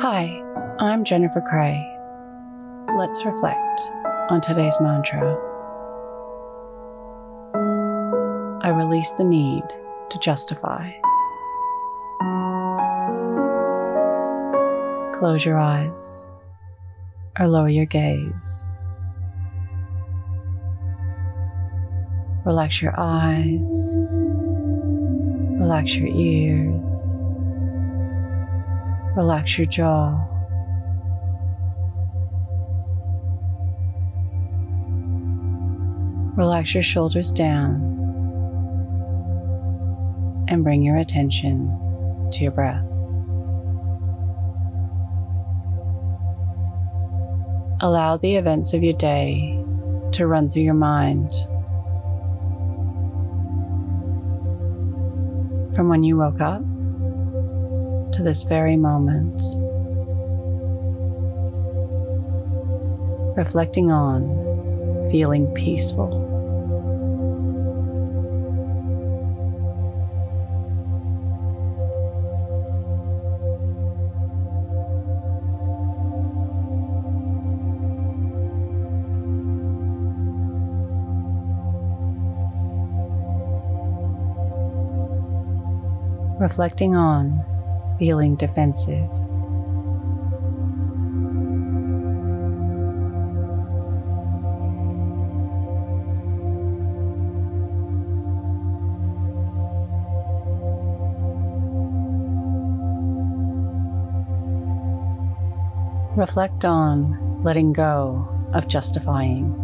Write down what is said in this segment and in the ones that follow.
Hi, I'm Jennifer Cray. Let's reflect on today's mantra. I release the need to justify. Close your eyes or lower your gaze. Relax your eyes, relax your ears, relax your jaw. Relax your shoulders down and bring your attention to your breath. Allow the events of your day to run through your mind. From when you woke up to this very moment, reflecting on feeling peaceful. reflecting on feeling defensive. Reflect on letting go of justifying.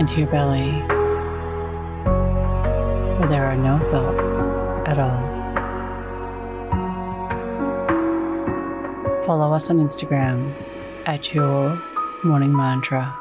into your belly where there are no thoughts at all. Follow us on Instagram at your morning mantra.